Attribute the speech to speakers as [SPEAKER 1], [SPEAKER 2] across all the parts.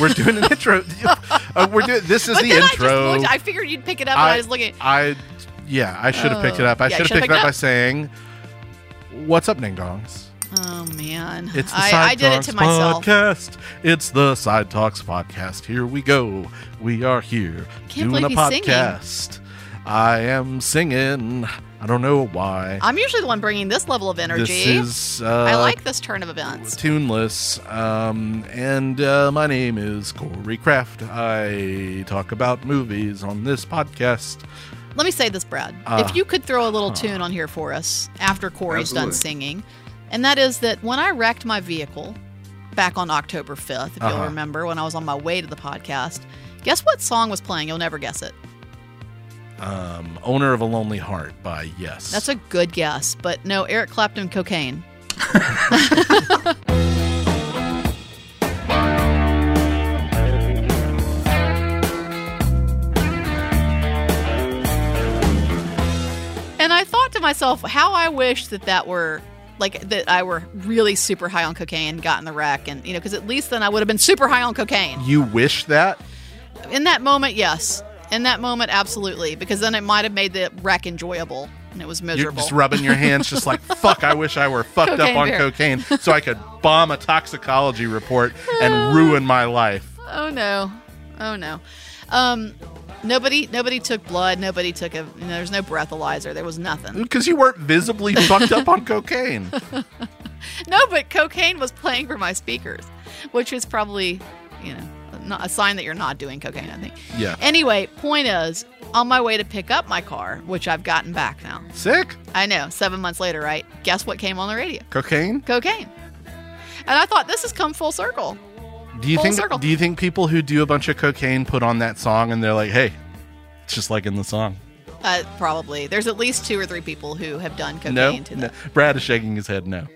[SPEAKER 1] We're doing an intro. Uh, we're doing. This is
[SPEAKER 2] But
[SPEAKER 1] the
[SPEAKER 2] then
[SPEAKER 1] intro.
[SPEAKER 2] I just looked. I figured you'd pick it up, and I, was looking.
[SPEAKER 1] I, yeah, I should have picked it
[SPEAKER 2] Oh,
[SPEAKER 1] up. I
[SPEAKER 2] yeah,
[SPEAKER 1] should have picked it up, by saying, "What's up, Ding Dongs?"
[SPEAKER 2] Oh man,
[SPEAKER 1] It's the
[SPEAKER 2] I,
[SPEAKER 1] Side
[SPEAKER 2] I did it
[SPEAKER 1] Talks
[SPEAKER 2] to myself.
[SPEAKER 1] podcast. It's the Side Talks podcast. Here we go. We are here
[SPEAKER 2] Can't
[SPEAKER 1] doing a
[SPEAKER 2] he's singing.
[SPEAKER 1] podcast. I am singing. I don't know why.
[SPEAKER 2] I'm usually the one bringing this level of energy.
[SPEAKER 1] This is. Uh,
[SPEAKER 2] I like this turn of events.
[SPEAKER 1] tuneless. Um, and uh, my name is Corey Kraft. I talk about movies on this podcast.
[SPEAKER 2] Let me say this, Brad.
[SPEAKER 1] Uh,
[SPEAKER 2] if you could throw a little tune on here for us after Corey's done singing, and that is that when I wrecked my vehicle back on October 5th, if
[SPEAKER 1] Uh-huh.
[SPEAKER 2] you'll remember, when I was on my way to the podcast, guess what song was playing? You'll never guess it.
[SPEAKER 1] Um, Owner of a Lonely Heart by Yes.
[SPEAKER 2] That's a good guess, but no, Eric Clapton, Cocaine. and I thought to myself, how I wish that that were like that I were really super high on cocaine, got in the wreck, and you know, because at least then I would have been super high on cocaine.
[SPEAKER 1] You wish that?
[SPEAKER 2] In that moment, yes. In that moment, absolutely, because then it might have made the wreck enjoyable, and it was miserable.
[SPEAKER 1] You're just rubbing your hands, just like, fuck, I wish I were fucked up on
[SPEAKER 2] bear.
[SPEAKER 1] cocaine so I could bomb a toxicology report and ruin my life.
[SPEAKER 2] Oh no, oh no. Um, nobody, nobody took blood. Nobody took a. You know, there's no breathalyzer. There was nothing.
[SPEAKER 1] Because you weren't visibly fucked up on cocaine.
[SPEAKER 2] No, but cocaine was playing for my speakers, which was probably, you know, not a sign that you're not doing cocaine. I think.
[SPEAKER 1] Yeah.
[SPEAKER 2] Anyway, point is, on my way to pick up my car, which I've gotten back now.
[SPEAKER 1] Sick?
[SPEAKER 2] I know, seven months later, right? Guess what came on the radio?
[SPEAKER 1] Cocaine?
[SPEAKER 2] Cocaine. And I thought this has come full circle.
[SPEAKER 1] Do you
[SPEAKER 2] Full
[SPEAKER 1] think
[SPEAKER 2] circle.
[SPEAKER 1] do you think people who do a bunch of cocaine put on that song and they're like, "Hey, it's just like in the song."
[SPEAKER 2] Uh, probably. There's at least two or three people who have done cocaine
[SPEAKER 1] No,
[SPEAKER 2] to
[SPEAKER 1] no. Brad is shaking his head. No,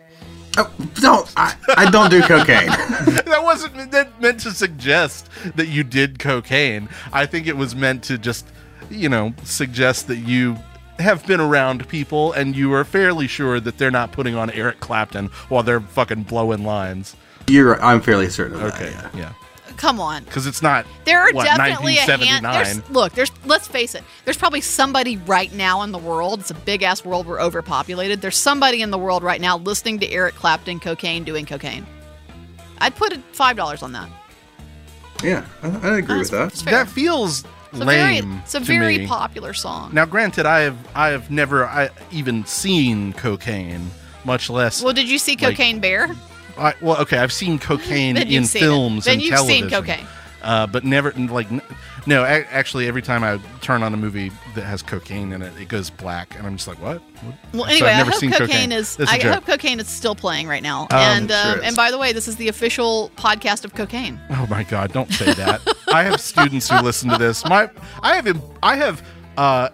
[SPEAKER 3] Oh, don't. I, I don't do cocaine.
[SPEAKER 1] that wasn't meant- that meant to suggest that you did cocaine. I think it was meant to just, you know, suggest that you have been around people and you are fairly sure that they're not putting on Eric Clapton while they're fucking blowing lines.
[SPEAKER 3] You're. I'm fairly certain of that.
[SPEAKER 1] Okay,
[SPEAKER 3] yeah.
[SPEAKER 1] yeah,
[SPEAKER 2] Come on.
[SPEAKER 1] because it's not.
[SPEAKER 2] There are
[SPEAKER 1] what,
[SPEAKER 2] definitely a hand.
[SPEAKER 1] 1979.
[SPEAKER 2] There's, look, there's. Let's face it. There's probably somebody right now in the world. It's a big ass world. We're overpopulated. There's somebody in the world right now listening to Eric Clapton, cocaine, doing cocaine. I'd put five dollars on that.
[SPEAKER 3] Yeah, I, I agree
[SPEAKER 2] That's-
[SPEAKER 3] with that.
[SPEAKER 2] that's fair.
[SPEAKER 1] That feels
[SPEAKER 2] It's a very,
[SPEAKER 1] lame.
[SPEAKER 2] it's a
[SPEAKER 1] to
[SPEAKER 2] very
[SPEAKER 1] me.
[SPEAKER 2] popular song.
[SPEAKER 1] Now, granted, I have I have never I, even seen cocaine, much less.
[SPEAKER 2] well, did you see
[SPEAKER 1] like,
[SPEAKER 2] Cocaine Bear?
[SPEAKER 1] I, well, okay, I've seen cocaine
[SPEAKER 2] Then you've
[SPEAKER 1] in
[SPEAKER 2] seen it.
[SPEAKER 1] films
[SPEAKER 2] Then
[SPEAKER 1] and
[SPEAKER 2] you've seen
[SPEAKER 1] television.
[SPEAKER 2] cocaine.
[SPEAKER 1] uh, but never like n- no. Actually, every time I turn on a movie that has cocaine in it, it goes black, and I'm just like, what? What?
[SPEAKER 2] Well,
[SPEAKER 1] So
[SPEAKER 2] anyway,
[SPEAKER 1] I've never
[SPEAKER 2] I hope
[SPEAKER 1] seen
[SPEAKER 2] cocaine, is.
[SPEAKER 1] That's a
[SPEAKER 2] I
[SPEAKER 1] joke.
[SPEAKER 2] hope cocaine is still playing right now.
[SPEAKER 1] Um,
[SPEAKER 2] and
[SPEAKER 3] sure
[SPEAKER 2] um,
[SPEAKER 3] is.
[SPEAKER 2] and by the way, this is the official podcast of cocaine.
[SPEAKER 1] Oh my god! Don't say that. I have students who listen to this. My I have em- I have uh, uh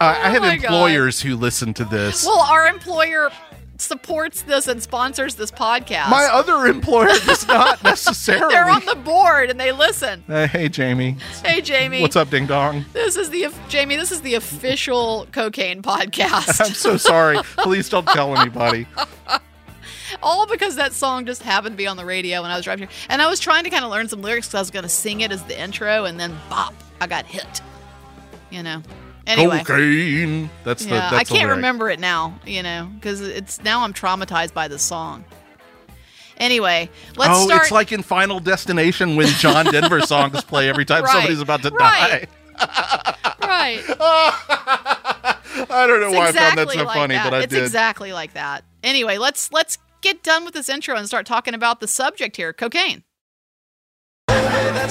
[SPEAKER 1] I have
[SPEAKER 2] Oh my God.
[SPEAKER 1] employers who listen to this.
[SPEAKER 2] Well, our employer supports this and sponsors this podcast.
[SPEAKER 1] My other employer does not necessarily.
[SPEAKER 2] They're on the board and they listen.
[SPEAKER 1] Uh, hey Jamie,
[SPEAKER 2] Hey, Jamie.
[SPEAKER 1] what's up, Ding Dong?
[SPEAKER 2] This is the Jamie. This is the official cocaine podcast.
[SPEAKER 1] I'm so sorry. Please don't tell anybody.
[SPEAKER 2] All because that song just happened to be on the radio when I was driving here, and I was trying to kind of learn some lyrics because I was going to sing it as the intro, and then bop, I got hit. You know. Anyway.
[SPEAKER 1] Cocaine. That's the.
[SPEAKER 2] Yeah,
[SPEAKER 1] That's
[SPEAKER 2] I can't
[SPEAKER 1] lyric.
[SPEAKER 2] remember it now, you know, because it's now I'm traumatized by the song. Anyway, let's
[SPEAKER 1] oh,
[SPEAKER 2] start.
[SPEAKER 1] it's like in Final Destination when John Denver songs play every time
[SPEAKER 2] Right,
[SPEAKER 1] somebody's about to
[SPEAKER 2] right.
[SPEAKER 1] die.
[SPEAKER 2] right.
[SPEAKER 1] I don't know
[SPEAKER 2] It's
[SPEAKER 1] why I found that
[SPEAKER 2] exactly
[SPEAKER 1] so
[SPEAKER 2] like
[SPEAKER 1] funny,
[SPEAKER 2] that.
[SPEAKER 1] but I
[SPEAKER 2] it's
[SPEAKER 1] did.
[SPEAKER 2] exactly like that. Anyway, let's let's get done with this intro and start talking about the subject here: cocaine.
[SPEAKER 4] that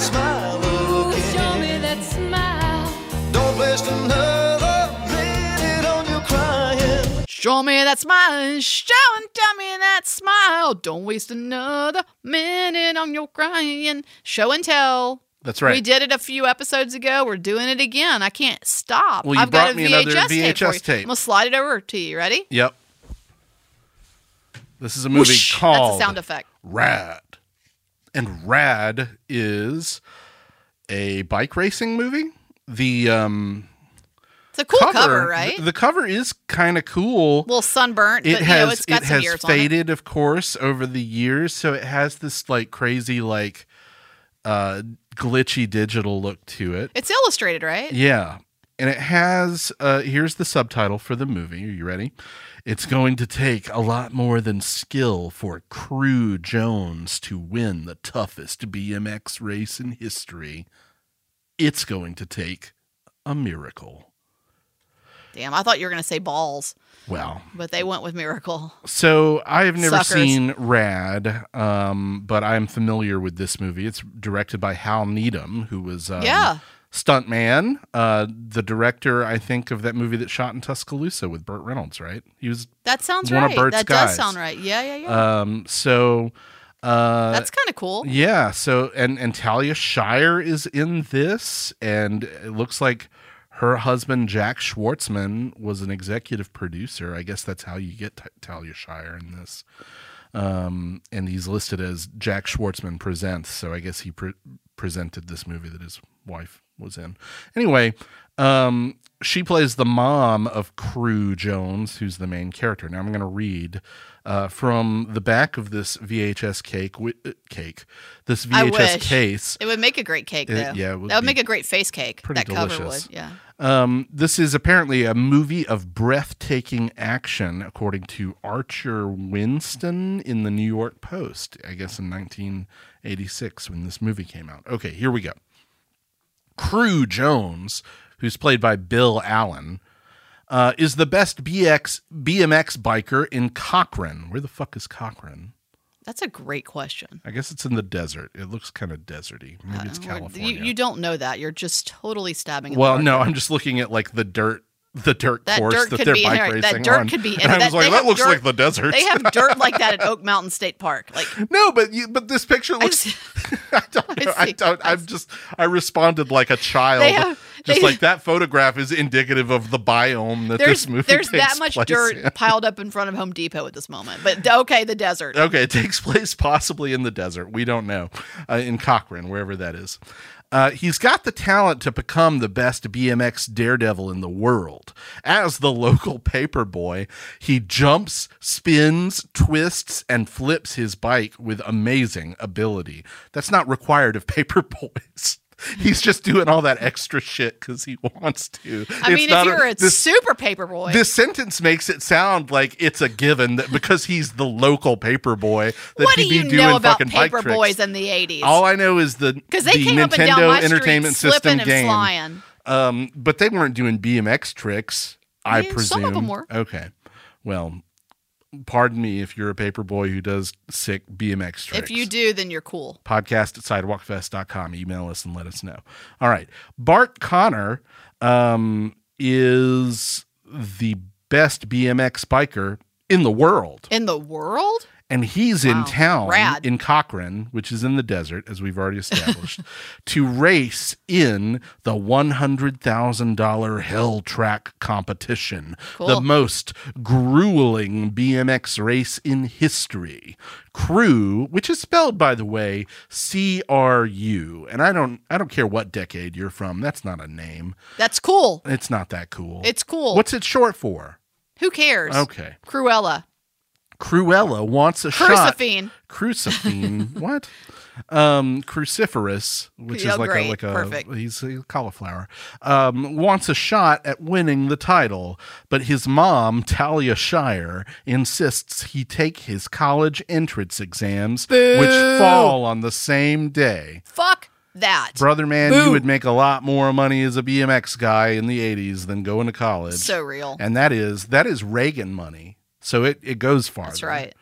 [SPEAKER 5] Show me that smile,
[SPEAKER 2] show and tell me that smile. Don't waste another minute on your crying. Show and tell.
[SPEAKER 1] That's right.
[SPEAKER 2] We did it a few episodes ago. We're doing it again. I can't stop.
[SPEAKER 1] Well, you
[SPEAKER 2] I've got a
[SPEAKER 1] me
[SPEAKER 2] VHS,
[SPEAKER 1] another
[SPEAKER 2] tape, for
[SPEAKER 1] VHS
[SPEAKER 2] you.
[SPEAKER 1] tape.
[SPEAKER 2] I'm gonna slide it over to you. Ready?
[SPEAKER 1] Yep. This is a movie
[SPEAKER 2] Whoosh.
[SPEAKER 1] called
[SPEAKER 2] That's a sound effect.
[SPEAKER 1] Rad. And Rad is a bike racing movie. The um
[SPEAKER 2] It's a cool cover,
[SPEAKER 1] cover,
[SPEAKER 2] right?
[SPEAKER 1] The, the cover is kind of cool.
[SPEAKER 2] a little sunburnt,
[SPEAKER 1] it
[SPEAKER 2] but
[SPEAKER 1] has
[SPEAKER 2] you know, it's got
[SPEAKER 1] it
[SPEAKER 2] some
[SPEAKER 1] has
[SPEAKER 2] years on it.
[SPEAKER 1] faded, of course, over the years. So it has this like crazy like uh, glitchy digital look to it.
[SPEAKER 2] It's illustrated, right?
[SPEAKER 1] Yeah. And it has, uh, here's the subtitle for the movie. Are you ready? It's going to take a lot more than skill for Crew Jones to win the toughest BMX race in history. It's going to take a miracle.
[SPEAKER 2] Damn, I thought you were going to say balls,
[SPEAKER 1] Well,
[SPEAKER 2] but they went with miracle.
[SPEAKER 1] so I have never
[SPEAKER 2] Suckers.
[SPEAKER 1] seen Rad, um, but I'm familiar with this movie. It's directed by Hal Needham, who was um,
[SPEAKER 2] Yeah.
[SPEAKER 1] stuntman, uh, the director, I think, of that movie that shot in Tuscaloosa with Burt Reynolds. Right? He was
[SPEAKER 2] That sounds
[SPEAKER 1] One of
[SPEAKER 2] right.
[SPEAKER 1] Burt's
[SPEAKER 2] that
[SPEAKER 1] guys.
[SPEAKER 2] does sound right. Yeah, yeah, yeah.
[SPEAKER 1] um, so. Uh,
[SPEAKER 2] That's kind of cool.
[SPEAKER 1] yeah. So and and Talia Shire is in this, and it looks like her husband Jack Schwartzman was an executive producer. I guess that's how you get T- Talia Shire in this. Um, and he's listed as Jack Schwartzman presents. So I guess he pre- presented this movie that his wife was in. Anyway, um, she plays the mom of Crew Jones, who's the main character. Now I'm going to read uh, from the back of this VHS cake. Wi- uh, cake. This VHS case.
[SPEAKER 2] It would make a great cake,
[SPEAKER 1] It- yeah, it would
[SPEAKER 2] that would make a great face cake.
[SPEAKER 1] pretty
[SPEAKER 2] that cover
[SPEAKER 1] delicious.
[SPEAKER 2] would, yeah.
[SPEAKER 1] Um, this is apparently a movie of breathtaking action, according to Archer Winston in the New York Post, I guess in 1986 when this movie came out. Okay, here we go. Crew Jones, who's played by Bill Allen, uh, is the best BX, BMX biker in Cochrane. Where the fuck is Cochrane?
[SPEAKER 2] That's a great question.
[SPEAKER 1] I guess it's in the desert. It looks kind of deserty. Maybe it's
[SPEAKER 2] Uh, we're-
[SPEAKER 1] California.
[SPEAKER 2] You, you don't know that. You're just totally stabbing.
[SPEAKER 1] Well, no, I'm just looking at like the dirt, the dirt
[SPEAKER 2] That
[SPEAKER 1] course
[SPEAKER 2] dirt
[SPEAKER 1] that they're bike racing
[SPEAKER 2] That dirt
[SPEAKER 1] on.
[SPEAKER 2] could be in
[SPEAKER 1] And I
[SPEAKER 2] that-
[SPEAKER 1] was like, that looks
[SPEAKER 2] dirt-
[SPEAKER 1] like the desert.
[SPEAKER 2] They have dirt like that at Oak Mountain State Park. Like
[SPEAKER 1] no, but you, but this picture
[SPEAKER 2] I
[SPEAKER 1] looks.
[SPEAKER 2] see-
[SPEAKER 1] I don't know. I,
[SPEAKER 2] see.
[SPEAKER 1] don't. I'm just. I responded like a child.
[SPEAKER 2] Have-
[SPEAKER 1] just like that photograph is indicative of the biome that
[SPEAKER 2] there's
[SPEAKER 1] this movie
[SPEAKER 2] there's that much dirt
[SPEAKER 1] in.
[SPEAKER 2] piled up in front of Home Depot at this moment. But okay, the desert.
[SPEAKER 1] Okay, it takes place possibly in the desert. We don't know. Uh, in Cochrane, wherever that is. Uh, he's got the talent to become the best BMX daredevil in the world. As the local paper boy, he jumps, spins, twists, and flips his bike with amazing ability. That's not required of paper boys. He's just doing all that extra shit because he wants to.
[SPEAKER 2] I mean, if you're a,
[SPEAKER 1] this,
[SPEAKER 2] super paper boy,
[SPEAKER 1] this sentence makes it sound like it's a given that because he's the local paper boy that
[SPEAKER 2] what do
[SPEAKER 1] he'd be
[SPEAKER 2] you
[SPEAKER 1] doing
[SPEAKER 2] know about
[SPEAKER 1] fucking bike
[SPEAKER 2] paper
[SPEAKER 1] tricks.
[SPEAKER 2] boys in the '80s?
[SPEAKER 1] All I know is the
[SPEAKER 2] Because they
[SPEAKER 1] the
[SPEAKER 2] came up and
[SPEAKER 1] Nintendo
[SPEAKER 2] down my
[SPEAKER 1] Entertainment
[SPEAKER 2] street
[SPEAKER 1] System game.
[SPEAKER 2] flying.
[SPEAKER 1] Um, but they weren't doing BMX tricks. I
[SPEAKER 2] Yeah,
[SPEAKER 1] presume
[SPEAKER 2] some of 'em were.
[SPEAKER 1] Okay, well, pardon me if you're a paper boy who does sick BMX tricks
[SPEAKER 2] If you do, then you're cool.
[SPEAKER 1] podcast at sidewalkfest.com. Email us and let us know. All right. Bart Conner um, is the best BMX biker in the world.
[SPEAKER 2] In the world?
[SPEAKER 1] And he's in town
[SPEAKER 2] Rad.
[SPEAKER 1] in Cochrane, which is in the desert, as we've already established, to race in the $100,000 Hell Track competition, the most grueling BMX race in history. Crew, which is spelled, by the way, C R U. And I don't, I don't care what decade you're from. That's not a name.
[SPEAKER 2] That's cool.
[SPEAKER 1] It's not that cool.
[SPEAKER 2] It's cool.
[SPEAKER 1] What's it short for?
[SPEAKER 2] Who cares?
[SPEAKER 1] Okay.
[SPEAKER 2] Cruella.
[SPEAKER 1] Cruella wants a shot.
[SPEAKER 2] Crucifine.
[SPEAKER 1] Crucifine. what? Um, cruciferous, which is like
[SPEAKER 2] great.
[SPEAKER 1] a like a
[SPEAKER 2] Perfect.
[SPEAKER 1] he's a cauliflower. Um, wants a shot at winning the title, but his mom, Talia Shire, insists he take his college entrance exams, which fall on the same day.
[SPEAKER 2] Fuck that.
[SPEAKER 1] Brother man,
[SPEAKER 2] Boo.
[SPEAKER 1] you would make a lot more money as a BMX guy in the '80s than going to college.
[SPEAKER 2] So real.
[SPEAKER 1] and that is that is Reagan money. So it, it goes farther.
[SPEAKER 2] That's right.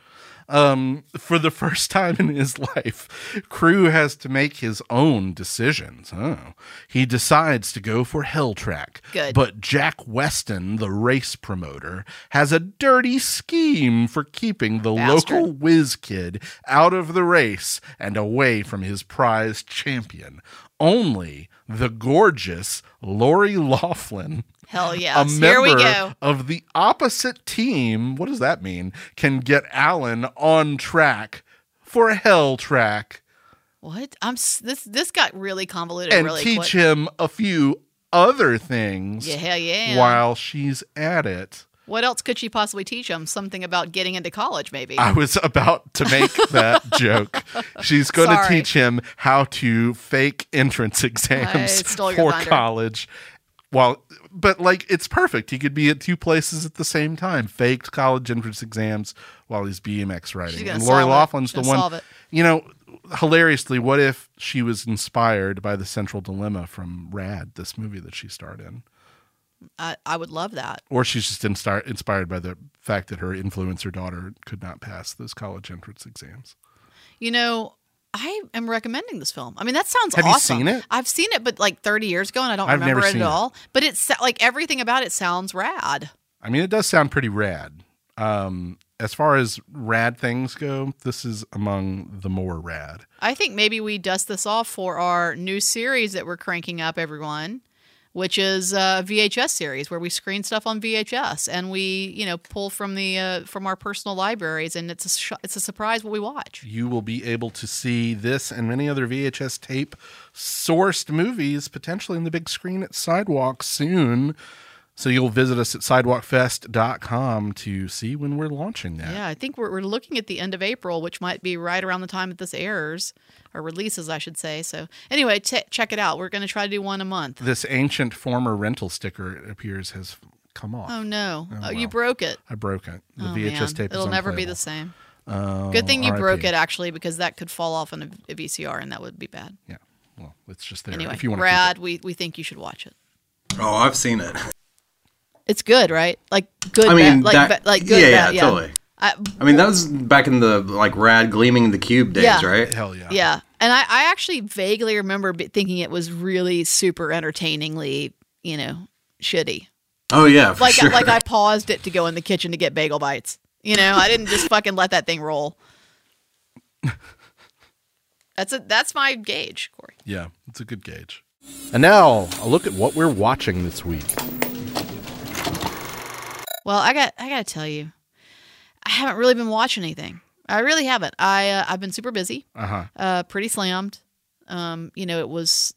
[SPEAKER 1] Um, for the first time in his life, Crew has to make his own decisions. Oh, he decides to go for Hell Track.
[SPEAKER 2] Good.
[SPEAKER 1] But Jack Weston, the race promoter, has a dirty scheme for keeping the
[SPEAKER 2] Bastard.
[SPEAKER 1] local whiz kid out of the race and away from his prized champion. Only the gorgeous Lori Loughlin
[SPEAKER 2] Hell
[SPEAKER 1] a
[SPEAKER 2] yes.
[SPEAKER 1] member
[SPEAKER 2] Here we go.
[SPEAKER 1] of the opposite team, what does that mean? Can get Alan on track for a hell track
[SPEAKER 2] What? I'm s- this. This got really convoluted.
[SPEAKER 1] and
[SPEAKER 2] really
[SPEAKER 1] teach
[SPEAKER 2] quick.
[SPEAKER 1] him a few other things
[SPEAKER 2] Yeah, hell yeah.
[SPEAKER 1] while she's at it.
[SPEAKER 2] What else could she possibly teach him? Something about getting into college, maybe.
[SPEAKER 1] I was about to make that joke. She's going to teach him how to fake entrance exams for college. While, but like it's perfect. He could be at two places at the same time. Faked college entrance exams while he's BMX riding. And Lori. Loughlin's the one. You know, hilariously, what if she was inspired by the central dilemma from Rad, this movie that she starred in?
[SPEAKER 2] I, I would love that.
[SPEAKER 1] Or she's just instar- inspired by the fact that her influencer daughter could not pass those college entrance exams.
[SPEAKER 2] You know, I am recommending this film. I mean, that sounds
[SPEAKER 1] Have you
[SPEAKER 2] awesome.
[SPEAKER 1] seen it?
[SPEAKER 2] I've seen it, but like 30 years ago, and I don't
[SPEAKER 1] I've
[SPEAKER 2] remember it at
[SPEAKER 1] it.
[SPEAKER 2] all. But it's like everything about it sounds rad.
[SPEAKER 1] I mean, it does sound pretty rad. Um, as far as rad things go, this is among the more rad.
[SPEAKER 2] I think maybe we dust this off for our new series that we're cranking up, everyone, which is a VHS series where we screen stuff on VHS and we, you know, pull from the uh, from our personal libraries, and it's a sh- it's a surprise what we watch.
[SPEAKER 1] You will be able to see this and many other VHS tape sourced movies potentially in the big screen at Sidewalk soon. So you'll visit us at sidewalkfest.com to see when we're launching that.
[SPEAKER 2] Yeah, I think we're, we're looking at the end of April, which might be right around the time that this airs or releases, I should say. So anyway, t- check it out. We're going to try to do one a month.
[SPEAKER 1] This ancient former rental sticker, it appears, has come off.
[SPEAKER 2] Oh no, oh, oh
[SPEAKER 1] you
[SPEAKER 2] broke it.
[SPEAKER 1] I broke it. The
[SPEAKER 2] oh,
[SPEAKER 1] VHS
[SPEAKER 2] man.
[SPEAKER 1] tape is
[SPEAKER 2] It'll never be the same.
[SPEAKER 1] Oh,
[SPEAKER 2] Good thing you broke it actually, because that could fall off on a, a VCR, and that would be bad.
[SPEAKER 1] Yeah. Well, it's just there.
[SPEAKER 2] Anyway,
[SPEAKER 1] if you want
[SPEAKER 2] Brad, we we think you should watch it.
[SPEAKER 3] Oh, I've seen it.
[SPEAKER 2] It's good, right? Like good.
[SPEAKER 3] I mean,
[SPEAKER 2] bad, like ba- like good.
[SPEAKER 3] yeah,
[SPEAKER 2] bad,
[SPEAKER 3] yeah, totally.
[SPEAKER 2] I,
[SPEAKER 3] I mean, that was back in the like rad gleaming the cube days,
[SPEAKER 2] Yeah.
[SPEAKER 3] right?
[SPEAKER 1] Hell yeah.
[SPEAKER 2] yeah, and I, I actually vaguely remember b- thinking it was really super entertainingly, you know, shitty.
[SPEAKER 3] Oh yeah, for
[SPEAKER 2] like
[SPEAKER 3] sure.
[SPEAKER 2] like I paused it to go in the kitchen to get bagel bites. You know, I didn't just fucking let that thing roll. That's a that's my gauge, Corey.
[SPEAKER 1] Yeah, it's a good gauge. And now a look at what we're watching this week.
[SPEAKER 2] Well, I got I got to tell you, I haven't really been watching anything. I really haven't. I uh, I've been super busy,
[SPEAKER 1] Uh huh.
[SPEAKER 2] uh, pretty slammed. Um, you know, it was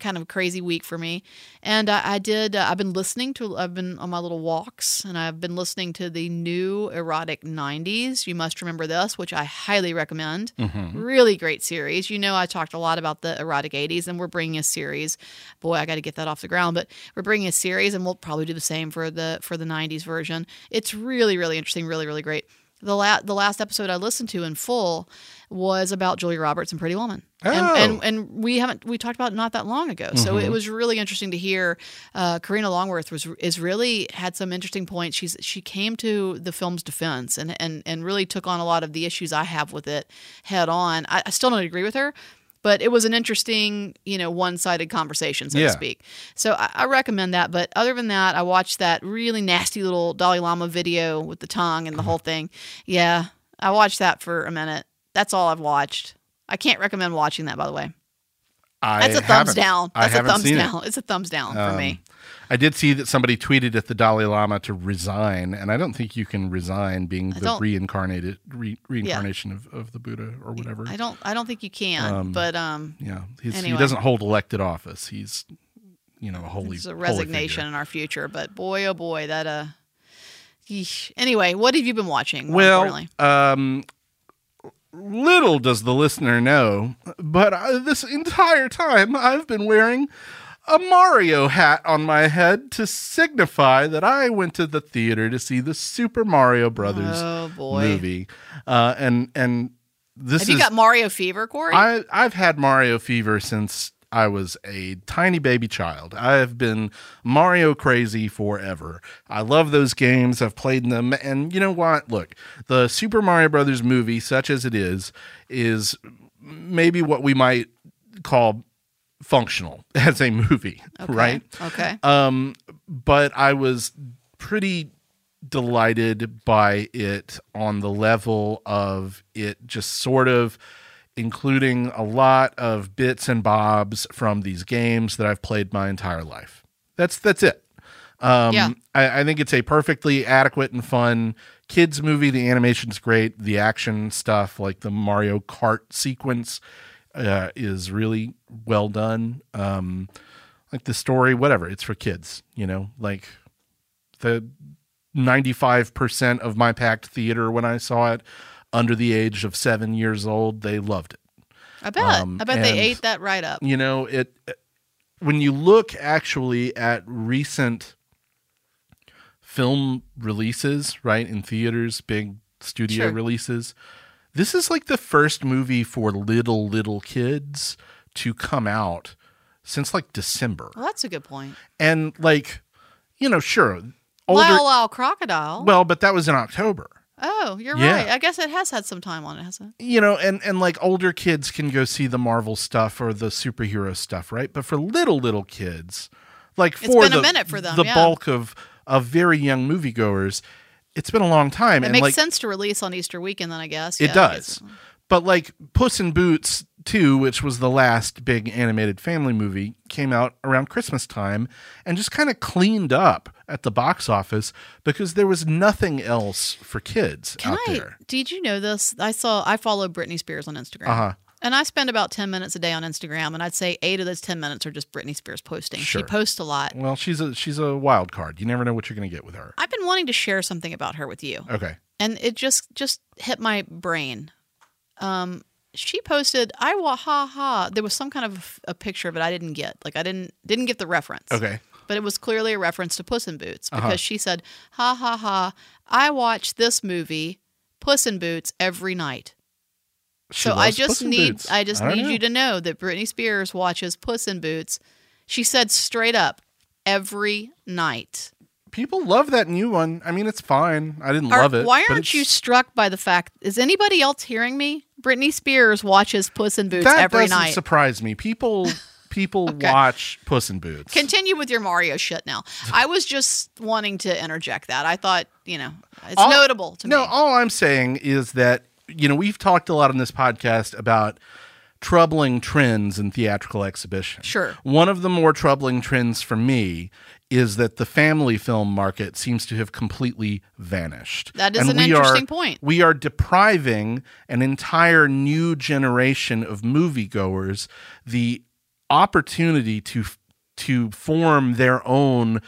[SPEAKER 2] kind of a crazy week for me, and I, I did. Uh, I've been listening to. I've been on my little walks, and I've been listening to the new erotic '90s. You must remember this, which I highly recommend. Really great series. You know, I talked a lot about the erotic '80s, and we're bringing a series. Boy, I got to get that off the ground, but we're bringing a series, and we'll probably do the same for the for the '90s version. It's really, really interesting. Really, really great. The la- the last episode I listened to in full was about Julia Roberts and Pretty Woman.
[SPEAKER 1] Oh.
[SPEAKER 2] And, and and we haven't we talked about it not that long ago. So it was really interesting to hear uh, Karina Longworth was is really had some interesting points. She's she came to the film's defense and and and really took on a lot of the issues I have with it head on. I, I still don't agree with her. But it was an interesting, you know, one-sided conversation, so
[SPEAKER 1] Yeah.
[SPEAKER 2] to speak. So I, I recommend that. But other than that, I watched that really nasty little Dalai Lama video with the tongue and the whole thing. Yeah, I watched that for a minute. That's all I've watched. I can't recommend watching that, by the way.
[SPEAKER 1] I
[SPEAKER 2] That's a thumbs
[SPEAKER 1] haven't-
[SPEAKER 2] down.
[SPEAKER 1] I
[SPEAKER 2] That's a thumbs
[SPEAKER 1] seen it.
[SPEAKER 2] down. It's a thumbs down for
[SPEAKER 1] Um,
[SPEAKER 2] me.
[SPEAKER 1] I did see that somebody tweeted at the Dalai Lama to resign, and I don't think you can resign being the reincarnated re, reincarnation of, of the Buddha or whatever.
[SPEAKER 2] I don't. I don't think you can.
[SPEAKER 1] Um,
[SPEAKER 2] but um,
[SPEAKER 1] yeah, he's, he doesn't hold elected office. He's, you know, a holy.
[SPEAKER 2] it's a resignation in our future. But boy, oh boy, that uh. yeesh. Anyway, what have you been watching? more
[SPEAKER 1] Well, um, little does the listener know, but I, this entire time I've been wearing a Mario hat on my head to signify that I went to the theater to see the Super Mario Brothers
[SPEAKER 2] Oh boy,
[SPEAKER 1] movie, uh, and and this
[SPEAKER 2] have
[SPEAKER 1] is
[SPEAKER 2] you got Mario fever, Corey?
[SPEAKER 1] I I've had Mario fever since I was a tiny baby child. I have been Mario crazy forever. I love those games. I've played them and you know what? Look, the Super Mario Brothers movie such as it is is maybe what we might call functional as a movie,
[SPEAKER 2] Okay.
[SPEAKER 1] right?
[SPEAKER 2] Okay.
[SPEAKER 1] Um, but I was pretty delighted by it on the level of it just sort of including a lot of bits and bobs from these games that I've played my entire life. That's that's it. Um,
[SPEAKER 2] Yeah.
[SPEAKER 1] I, I think it's a perfectly adequate and fun kids movie. The animation's great. The action stuff, like the Mario Kart sequence, uh, is really well done. Um, like the story, whatever. It's for kids, you know. Like the 95% of my packed theater when I saw it under the age of seven years old. They loved it.
[SPEAKER 2] I bet.
[SPEAKER 1] Um,
[SPEAKER 2] I bet they ate that right up.
[SPEAKER 1] You know, it when you look actually at recent film releases, right, in theaters, big studio
[SPEAKER 2] Sure.
[SPEAKER 1] releases, this is like the first movie for little, little kids to come out since like December.
[SPEAKER 2] Well, that's a good point.
[SPEAKER 1] And like, you know, sure, older.
[SPEAKER 2] Lyle Lyle Crocodile.
[SPEAKER 1] well, but that was in October.
[SPEAKER 2] oh, you're
[SPEAKER 1] Yeah.
[SPEAKER 2] right. I guess it has had some time on it, hasn't it?
[SPEAKER 1] you know and and like older kids can go see the marvel stuff or the superhero stuff right but for little little kids like for the,
[SPEAKER 2] minute for them,
[SPEAKER 1] the
[SPEAKER 2] yeah.
[SPEAKER 1] bulk of of very young moviegoers it's been a long time
[SPEAKER 2] It
[SPEAKER 1] and
[SPEAKER 2] makes
[SPEAKER 1] like
[SPEAKER 2] sense to release on Easter weekend, then I guess.
[SPEAKER 1] it
[SPEAKER 2] Yeah, guess.
[SPEAKER 1] does but like puss in boots 2 which was the last big animated family movie came out around christmas time and just kind of cleaned up at the box office because there was nothing else for kids
[SPEAKER 2] Can
[SPEAKER 1] out
[SPEAKER 2] I?
[SPEAKER 1] there
[SPEAKER 2] Did you know this? I saw. I follow Britney Spears on Instagram.
[SPEAKER 1] Uh-huh.
[SPEAKER 2] And I spend about 10 minutes a day on Instagram, and I'd say eight of those 10 minutes are just Britney Spears posting.
[SPEAKER 1] Sure.
[SPEAKER 2] She posts a lot.
[SPEAKER 1] well she's a she's a wild card you never know what you're going to get with her
[SPEAKER 2] I've been wanting to share something about her with you.
[SPEAKER 1] okay
[SPEAKER 2] and it just just hit my brain. Um, she posted, "I wa ha ha." There was some kind of a picture of it I didn't get. Like I didn't didn't get the reference.
[SPEAKER 1] Okay.
[SPEAKER 2] but it was clearly a reference to Puss in Boots because
[SPEAKER 1] Uh-huh.
[SPEAKER 2] she said, "Ha ha ha." I watch this movie, Puss in Boots, every night.
[SPEAKER 1] She
[SPEAKER 2] so I just need
[SPEAKER 1] Boots.
[SPEAKER 2] I just
[SPEAKER 1] don't
[SPEAKER 2] need
[SPEAKER 1] know.
[SPEAKER 2] you to know that Britney Spears watches Puss in Boots. She said straight up every night.
[SPEAKER 1] People love that new one. I mean, it's fine. I didn't
[SPEAKER 2] Are-
[SPEAKER 1] love it.
[SPEAKER 2] why aren't you struck by the fact? Is anybody else hearing me? Britney Spears watches Puss in Boots
[SPEAKER 1] That
[SPEAKER 2] every
[SPEAKER 1] doesn't
[SPEAKER 2] night.
[SPEAKER 1] surprise me. People people watch Puss in Boots.
[SPEAKER 2] Continue with your Mario shit now. I was just wanting to interject that. I thought, you know, it's
[SPEAKER 1] All-
[SPEAKER 2] notable to
[SPEAKER 1] no,
[SPEAKER 2] me.
[SPEAKER 1] No, all I'm saying is that you know we've talked a lot on this podcast about troubling trends in theatrical exhibition.
[SPEAKER 2] Sure.
[SPEAKER 1] One of the more troubling trends for me is that the family film market seems to have completely vanished.
[SPEAKER 2] That is
[SPEAKER 1] And
[SPEAKER 2] an interesting
[SPEAKER 1] are-
[SPEAKER 2] point.
[SPEAKER 1] We are depriving an entire new generation of moviegoers the opportunity to to form their own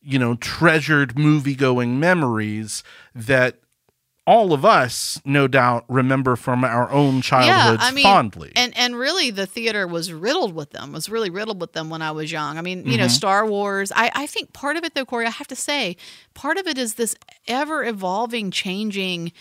[SPEAKER 1] you know treasured movie-going memories that all of us no doubt remember from our own childhoods
[SPEAKER 2] yeah, I mean,
[SPEAKER 1] fondly
[SPEAKER 2] and and really, the theater was riddled with them. Was really riddled with them when I was young. I mean, you know,
[SPEAKER 1] Mm-hmm.
[SPEAKER 2] Star Wars. I I think part of it, though, Corey, I have to say, part of it is this ever evolving, changing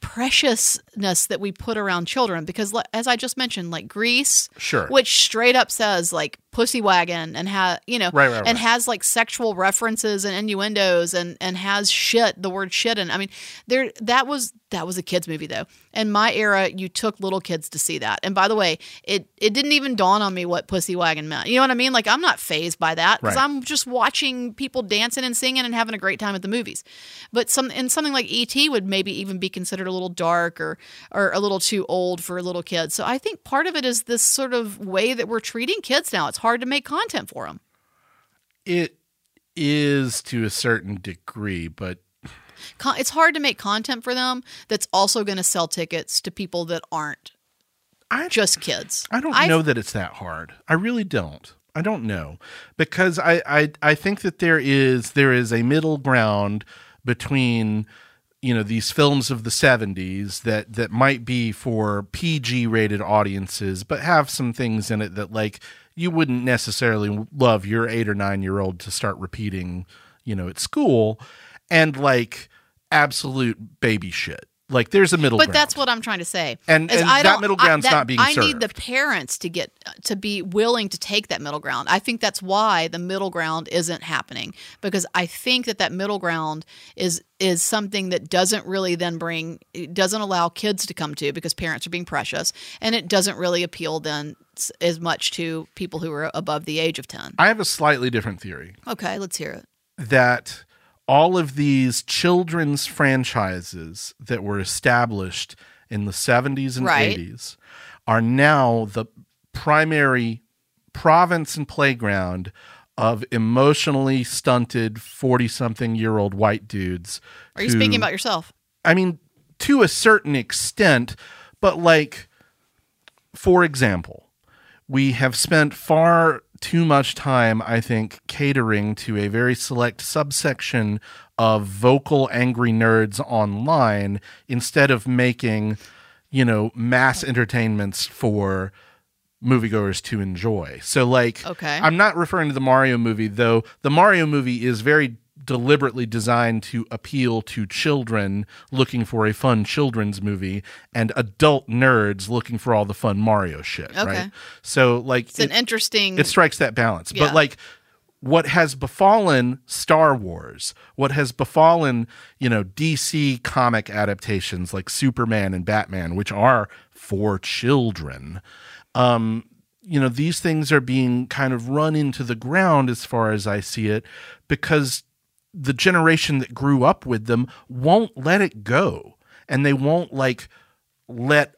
[SPEAKER 2] preciousness that we put around children because as i just mentioned like Grease
[SPEAKER 1] Sure.
[SPEAKER 2] which straight up says like pussy wagon and ha you know
[SPEAKER 1] Right, right,
[SPEAKER 2] and
[SPEAKER 1] right.
[SPEAKER 2] has like sexual references and innuendos and and has shit the word shit and i mean there that was that was a kids movie though. In my era you took little kids to see that. And by the way it it didn't even dawn on me what pussy wagon meant. You know what i mean? Like i'm not phased by that because i'm just watching people dancing and singing and having a great time at the movies. But some and something like E.T. would maybe even be considered a little dark or or a little too old for little kids so i think part of it is this sort of way that we're treating kids now. It's hard to make content for them
[SPEAKER 1] it is to a certain degree but
[SPEAKER 2] Con- it's hard to make content for them that's also going to sell tickets to people that aren't
[SPEAKER 1] I
[SPEAKER 2] just kids.
[SPEAKER 1] I don't
[SPEAKER 2] I've-
[SPEAKER 1] know that it's that hard. I really don't. I don't know because I, I I think that there is there is a middle ground between you know these films of the 70s that that might be for PG rated audiences but have some things in it that like you wouldn't necessarily love your 8 or 9 year old to start repeating you know at school and like absolute baby shit like there's a middle ground.
[SPEAKER 2] But
[SPEAKER 1] ground.
[SPEAKER 2] that's what I'm trying to say.
[SPEAKER 1] And- and
[SPEAKER 2] I
[SPEAKER 1] that middle
[SPEAKER 2] I-
[SPEAKER 1] ground's
[SPEAKER 2] that-
[SPEAKER 1] not being
[SPEAKER 2] I need the parents to get to be willing to take that middle ground. I think that's why the middle ground isn't happening because I think that that middle ground is is something that doesn't really then bring doesn't allow kids to come to because parents are being precious and it doesn't really appeal then as much to people who are above the age of 10.
[SPEAKER 1] I have a slightly different theory.
[SPEAKER 2] Okay, let's hear it.
[SPEAKER 1] that all of these children's franchises that were established in the 70s and
[SPEAKER 2] Right.
[SPEAKER 1] 80s are now the primary province and playground of emotionally stunted 40 something year old white dudes.
[SPEAKER 2] Are you
[SPEAKER 1] who-
[SPEAKER 2] speaking about yourself?
[SPEAKER 1] I mean, to a certain extent, but like, for example, we have spent far too much time, I think, catering to a very select subsection of vocal angry nerds online instead of making, you know, mass entertainments for moviegoers to enjoy. So like
[SPEAKER 2] Okay.
[SPEAKER 1] I'm not referring to the Mario movie though. The Mario movie is very deliberately designed to appeal to children looking for a fun children's movie and adult nerds looking for all the fun Mario shit,
[SPEAKER 2] Okay.
[SPEAKER 1] right? So like
[SPEAKER 2] It's an interesting.
[SPEAKER 1] it strikes that balance.
[SPEAKER 2] Yeah.
[SPEAKER 1] But like what has befallen Star Wars, what has befallen, you know, DC comic adaptations like Superman and Batman, which are for children, um, you know, these things are being kind of run into the ground as far as I see it, because the generation that grew up with them won't let it go. And they won't like let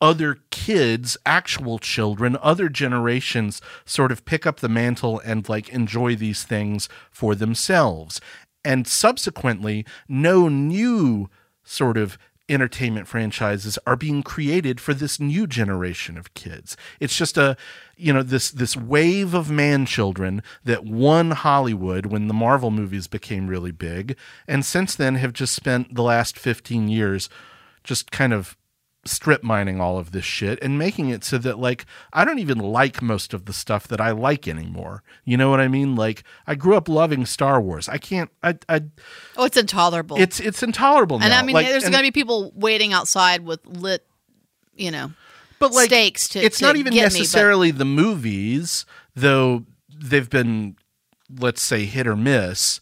[SPEAKER 1] other kids, actual children, other generations sort of pick up the mantle and like enjoy these things for themselves. And subsequently, no new sort of entertainment franchises are being created for this new generation of kids. It's just a you know this this wave of man children that won Hollywood when the Marvel movies became really big and since then have just spent the last 15 years just kind of strip mining all of this shit and making it so that like I don't even like most of the stuff that I like anymore. You know what I mean? Like I grew up loving Star Wars. I can't I I
[SPEAKER 2] oh, it's intolerable.
[SPEAKER 1] it's it's intolerable now.
[SPEAKER 2] and I mean,
[SPEAKER 1] Like,
[SPEAKER 2] there's going to be people waiting outside with lit, you know,
[SPEAKER 1] but like
[SPEAKER 2] stakes to.
[SPEAKER 1] it's
[SPEAKER 2] to
[SPEAKER 1] not even
[SPEAKER 2] get me, but-
[SPEAKER 1] necessarily the movies though they've been let's say hit or miss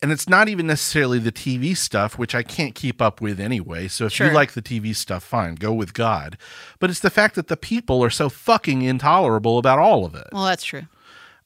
[SPEAKER 1] and it's not even necessarily the TV stuff which I can't keep up with anyway so if
[SPEAKER 2] Sure.
[SPEAKER 1] you like the TV stuff fine go with God but it's the fact that the people are so fucking intolerable about all of it
[SPEAKER 2] well, that's true.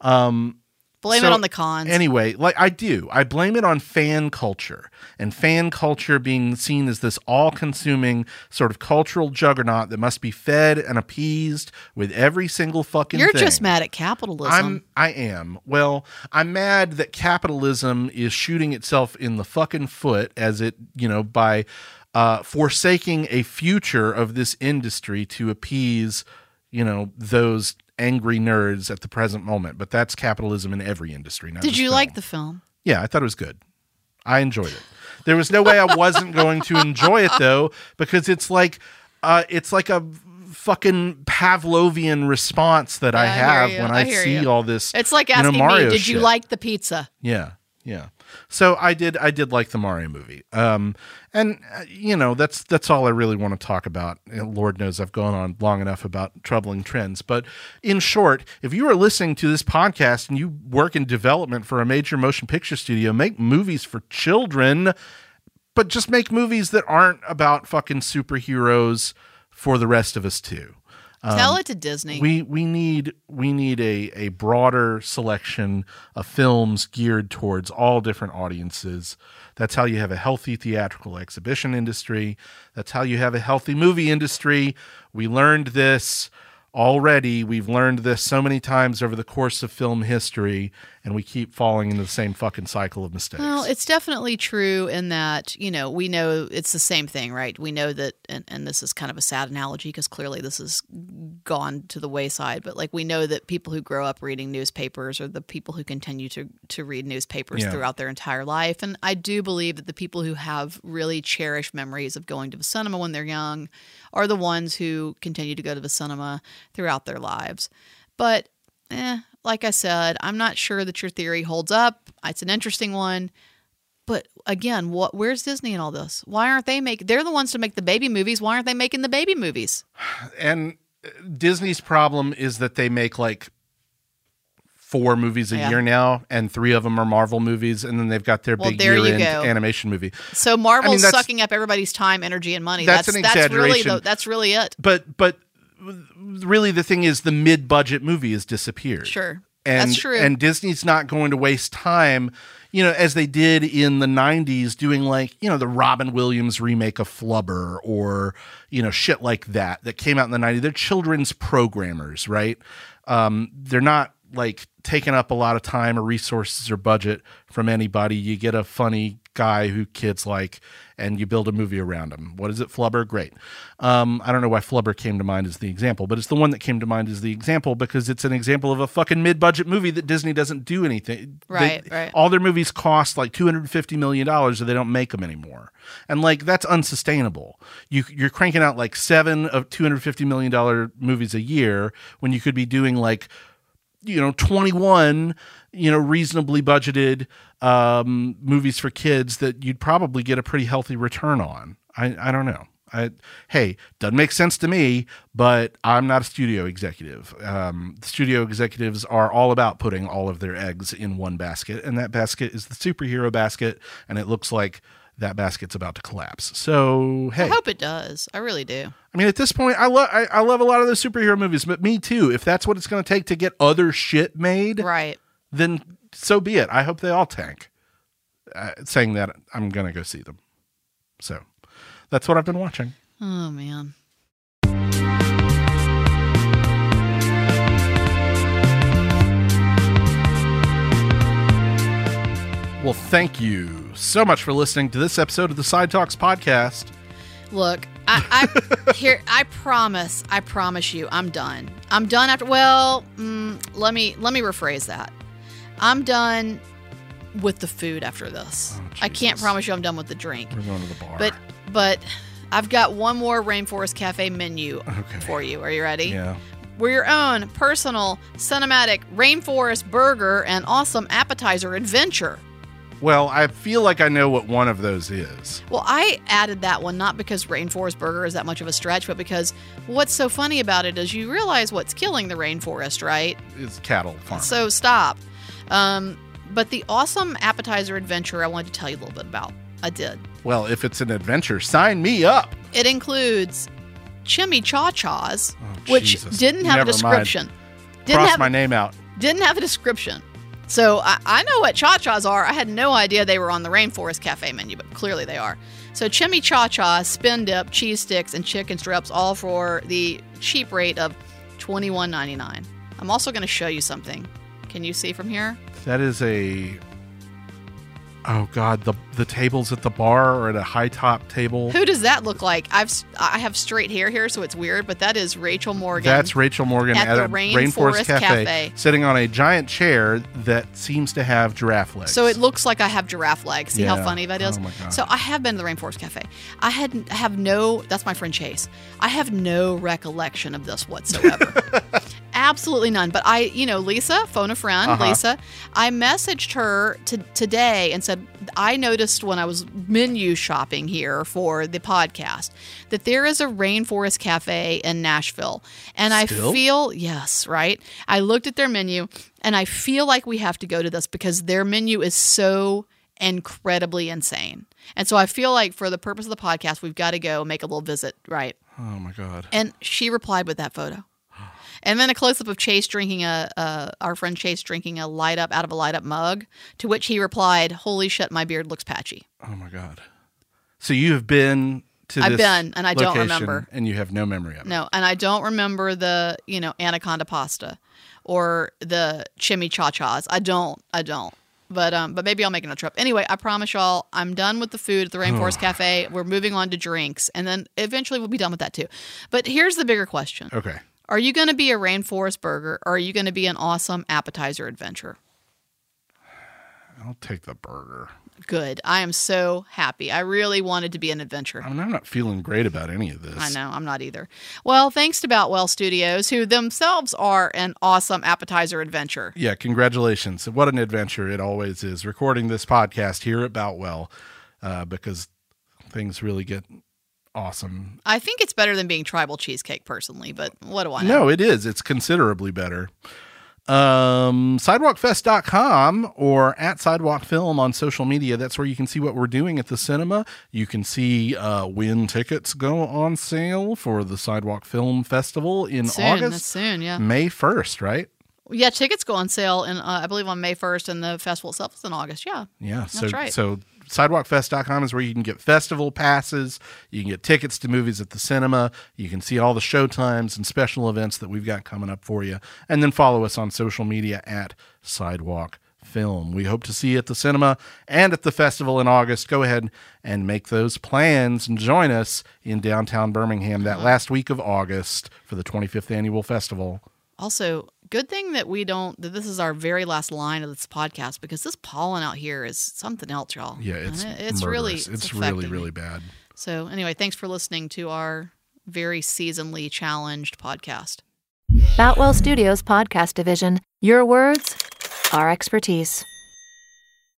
[SPEAKER 2] Um, blame
[SPEAKER 1] So,
[SPEAKER 2] it on the cons.
[SPEAKER 1] Anyway, like I do, I blame it on fan culture and fan culture being seen as this all-consuming sort of cultural juggernaut that must be fed and appeased with every single fucking.
[SPEAKER 2] You're
[SPEAKER 1] thing.
[SPEAKER 2] just mad at capitalism.
[SPEAKER 1] I'm I am. Well, I'm mad that capitalism is shooting itself in the fucking foot as it, you know, by uh, forsaking a future of this industry to appease, you know, those angry nerds at the present moment. But that's capitalism in every industry.
[SPEAKER 2] Did you
[SPEAKER 1] film.
[SPEAKER 2] like the film?
[SPEAKER 1] Yeah, I thought it was good. I enjoyed it. There was no way I wasn't going to enjoy it though, because it's like uh, it's like a fucking Pavlovian response that I
[SPEAKER 2] Yeah, I
[SPEAKER 1] have
[SPEAKER 2] you.
[SPEAKER 1] when
[SPEAKER 2] I
[SPEAKER 1] I, see
[SPEAKER 2] you.
[SPEAKER 1] all this.
[SPEAKER 2] It's like
[SPEAKER 1] you know,
[SPEAKER 2] asking me, "Did you like the pizza?"
[SPEAKER 1] Yeah, yeah. So I did. I did like the Mario movie. Um, and uh, you know that's that's all I really want to talk about. Lord knows I've gone on long enough about troubling trends. But in short, if you are listening to this podcast and you work in development for a major motion picture studio, make movies for children, but just make movies that aren't about fucking superheroes for the rest of us too.
[SPEAKER 2] Tell it to Disney.
[SPEAKER 1] Um, We we need we need a a broader selection of films geared towards all different audiences. That's how you have a healthy theatrical exhibition industry. That's how you have a healthy movie industry. We learned this already. We've learned this so many times over the course of film history, and we keep falling into the same fucking cycle of mistakes.
[SPEAKER 2] Well, it's definitely true in that, you know, we know it's the same thing, right? We know that, and, and this is kind of a sad analogy because clearly this has gone to the wayside, but like we know that people who grow up reading newspapers are the people who continue to, to read newspapers
[SPEAKER 1] Yeah.
[SPEAKER 2] throughout their entire life. And I do believe that the people who have really cherished memories of going to the cinema when they're young are the ones who continue to go to the cinema throughout their lives. But, eh, like I said, I'm not sure that your theory holds up. It's an interesting one. But again, what where's Disney in all this? Why aren't they making they're the ones to make the baby movies. Why aren't they making the baby movies?
[SPEAKER 1] and Disney's problem is that they make like four movies a
[SPEAKER 2] Yeah.
[SPEAKER 1] year now, and three of them are Marvel movies, and then they've got their
[SPEAKER 2] Well,
[SPEAKER 1] big year-end animation movie.
[SPEAKER 2] So Marvel's
[SPEAKER 1] that's-
[SPEAKER 2] sucking up everybody's time, energy, and money.
[SPEAKER 1] That's
[SPEAKER 2] That's
[SPEAKER 1] an
[SPEAKER 2] that's really
[SPEAKER 1] exaggeration.
[SPEAKER 2] the, that's really it.
[SPEAKER 1] But but really, the thing is, the mid-budget movie has disappeared.
[SPEAKER 2] Sure.
[SPEAKER 1] and,
[SPEAKER 2] That's true.
[SPEAKER 1] And Disney's not going to waste time, you know, as they did in the '90s, doing like you know the Robin Williams remake of Flubber or you know shit like that that came out in the '90s. They're children's programmers, right? Um, they're not like taken up a lot of time or resources or budget from anybody. You get a funny guy who kids like, and you build a movie around him. What is it, Flubber? Great. Um, I don't know why Flubber came to mind as the example, but it's the one that came to mind as the example because it's an example of a fucking mid-budget movie that Disney doesn't do anything.
[SPEAKER 2] Right,
[SPEAKER 1] They-
[SPEAKER 2] right.
[SPEAKER 1] All their movies cost like two hundred fifty million dollars, or they don't make them anymore, and like that's unsustainable. You you're cranking out like seven of two hundred fifty million dollar movies a year when you could be doing like you know 21 you know reasonably budgeted um movies for kids that you'd probably get a pretty healthy return on i i don't know I, hey, doesn't make sense to me, but I'm not a studio executive. Um, studio executives are all about putting all of their eggs in one basket, and that basket is the superhero basket, and it looks like that basket's about to collapse. So, hey,
[SPEAKER 2] I hope it does. I really do.
[SPEAKER 1] I mean, at this point, I love I, I love a lot of those superhero movies, but me too. If that's what it's going to take to get other shit made,
[SPEAKER 2] Right.
[SPEAKER 1] then so be it. I hope they all tank. Uh, saying that, I'm going to go see them. So that's what I've been watching.
[SPEAKER 2] Oh man.
[SPEAKER 1] Well, thank you so much for listening to this episode of the Side Talks podcast.
[SPEAKER 2] Look, I, I here. I promise. I promise you, I'm done. I'm done after. Well, mm, let me let me rephrase that. I'm done with the food after this.
[SPEAKER 1] Oh,
[SPEAKER 2] I can't promise you I'm done with the drink.
[SPEAKER 1] We're going to the bar.
[SPEAKER 2] But but I've got one more Rainforest Cafe menu
[SPEAKER 1] Okay.
[SPEAKER 2] for you. Are you ready?
[SPEAKER 1] yeah,
[SPEAKER 2] We're your own personal cinematic rainforest burger and awesome appetizer adventure.
[SPEAKER 1] Well, I feel like I know what one of those is.
[SPEAKER 2] Well, I added that one not because Rainforest Burger is that much of a stretch, but because what's so funny about it is you realize what's killing the rainforest, right?
[SPEAKER 1] It's cattle farm.
[SPEAKER 2] So stop. Um, but the awesome appetizer adventure I wanted to tell you a little bit about. I did.
[SPEAKER 1] well, if it's an adventure, sign me up.
[SPEAKER 2] It includes chimichangas,
[SPEAKER 1] Oh,
[SPEAKER 2] which
[SPEAKER 1] Jesus.
[SPEAKER 2] didn't have
[SPEAKER 1] Never
[SPEAKER 2] a
[SPEAKER 1] mind.
[SPEAKER 2] description. Didn't
[SPEAKER 1] Cross
[SPEAKER 2] have
[SPEAKER 1] my name out.
[SPEAKER 2] didn't have a description. So I, I know what cha-chas are. I had no idea they were on the Rainforest Cafe menu, but clearly they are. So chimichachas, spin dip, cheese sticks, and chicken strips, all for the cheap rate of twenty one ninety nine. I'm also going to show you something. Can you see from here?
[SPEAKER 1] That is a. Oh God, the the tables at the bar are at a high top table.
[SPEAKER 2] Who does that look like? I've I have straight hair here, so it's weird. But that is Rachel Morgan.
[SPEAKER 1] That's Rachel Morgan
[SPEAKER 2] At
[SPEAKER 1] at,
[SPEAKER 2] the Rainforest
[SPEAKER 1] Rainforest, Cafe,
[SPEAKER 2] Cafe.
[SPEAKER 1] sitting on a giant chair that seems to have giraffe legs.
[SPEAKER 2] So it looks like I have giraffe legs. See how funny that oh is?
[SPEAKER 1] Oh my God.
[SPEAKER 2] So I have been to the Rainforest Cafe. I had I have no that's my friend Chase. I have no recollection of this whatsoever. Absolutely none. But I, you know, Lisa, phone a friend,
[SPEAKER 1] Uh-huh.
[SPEAKER 2] Lisa, I messaged her to, today and said, I noticed when I was menu shopping here for the podcast that there is a Rainforest Cafe in Nashville. And I feel, yes, right? I looked at their menu and I feel like we have to go to this because their menu is so incredibly insane. And so I feel like for the purpose of the podcast, we've got to go make a little visit, right?
[SPEAKER 1] oh my God.
[SPEAKER 2] And she replied with that photo. And then a close up of Chase drinking a, uh, our friend Chase drinking a light up out of a light up mug, to which he replied, Holy shit, my beard looks patchy.
[SPEAKER 1] Oh my God. So you have been to
[SPEAKER 2] I've been, and I don't remember.
[SPEAKER 1] and you have no memory of it.
[SPEAKER 2] No, and I don't remember the, you know, anaconda pasta or the chimichachas. I don't. I don't. But um, but maybe I'll make another trip. Anyway, I promise y'all, I'm done with the food at the Rainforest Cafe. We're moving on to drinks, and then eventually we'll be done with that too. But here's the bigger question:
[SPEAKER 1] Okay.
[SPEAKER 2] Are you going to be a rainforest burger, or are you going to be an awesome appetizer adventure?
[SPEAKER 1] I'll take the burger.
[SPEAKER 2] Good. I am so happy. I really wanted to be an adventure.
[SPEAKER 1] I mean, I'm not feeling great about any of this.
[SPEAKER 2] I know, I'm not either. Well, thanks to Boutwell Studios, who themselves are an awesome appetizer adventure.
[SPEAKER 1] Yeah, congratulations. What an adventure it always is recording this podcast here at Boutwell uh, because things really get awesome.
[SPEAKER 2] I think it's better than being tribal cheesecake, personally, but what do I know?
[SPEAKER 1] No, it is. It's considerably better. Um, sidewalkfest.com or at sidewalk film on social media. That's where you can see what we're doing at the cinema. You can see uh, when tickets go on sale for the Sidewalk Film Festival in
[SPEAKER 2] soon,
[SPEAKER 1] August.
[SPEAKER 2] soon, yeah.
[SPEAKER 1] May 1st, right?
[SPEAKER 2] Yeah, tickets go on sale, and uh, I believe on May first, and the festival itself is in August. Yeah,
[SPEAKER 1] Yeah, so
[SPEAKER 2] right.
[SPEAKER 1] so sidewalkfest.com is where you can get festival passes, you can get tickets to movies at the cinema, you can see all the show times and special events that we've got coming up for you, and then follow us on social media at Sidewalk Film. We hope to see you at the cinema and at the festival in August. Go ahead and make those plans and join us in downtown Birmingham that last week of August for the 25th annual festival.
[SPEAKER 2] Also, good thing that we don't that this is our very last line of this podcast because this pollen out here is something else, y'all.
[SPEAKER 1] Yeah, it's
[SPEAKER 2] it- it's really it's,
[SPEAKER 1] it's really
[SPEAKER 2] affecting
[SPEAKER 1] really bad.
[SPEAKER 2] So anyway, thanks for listening to our very seasonally challenged podcast.
[SPEAKER 6] Boutwell Studios Podcast Division. Your words, our expertise.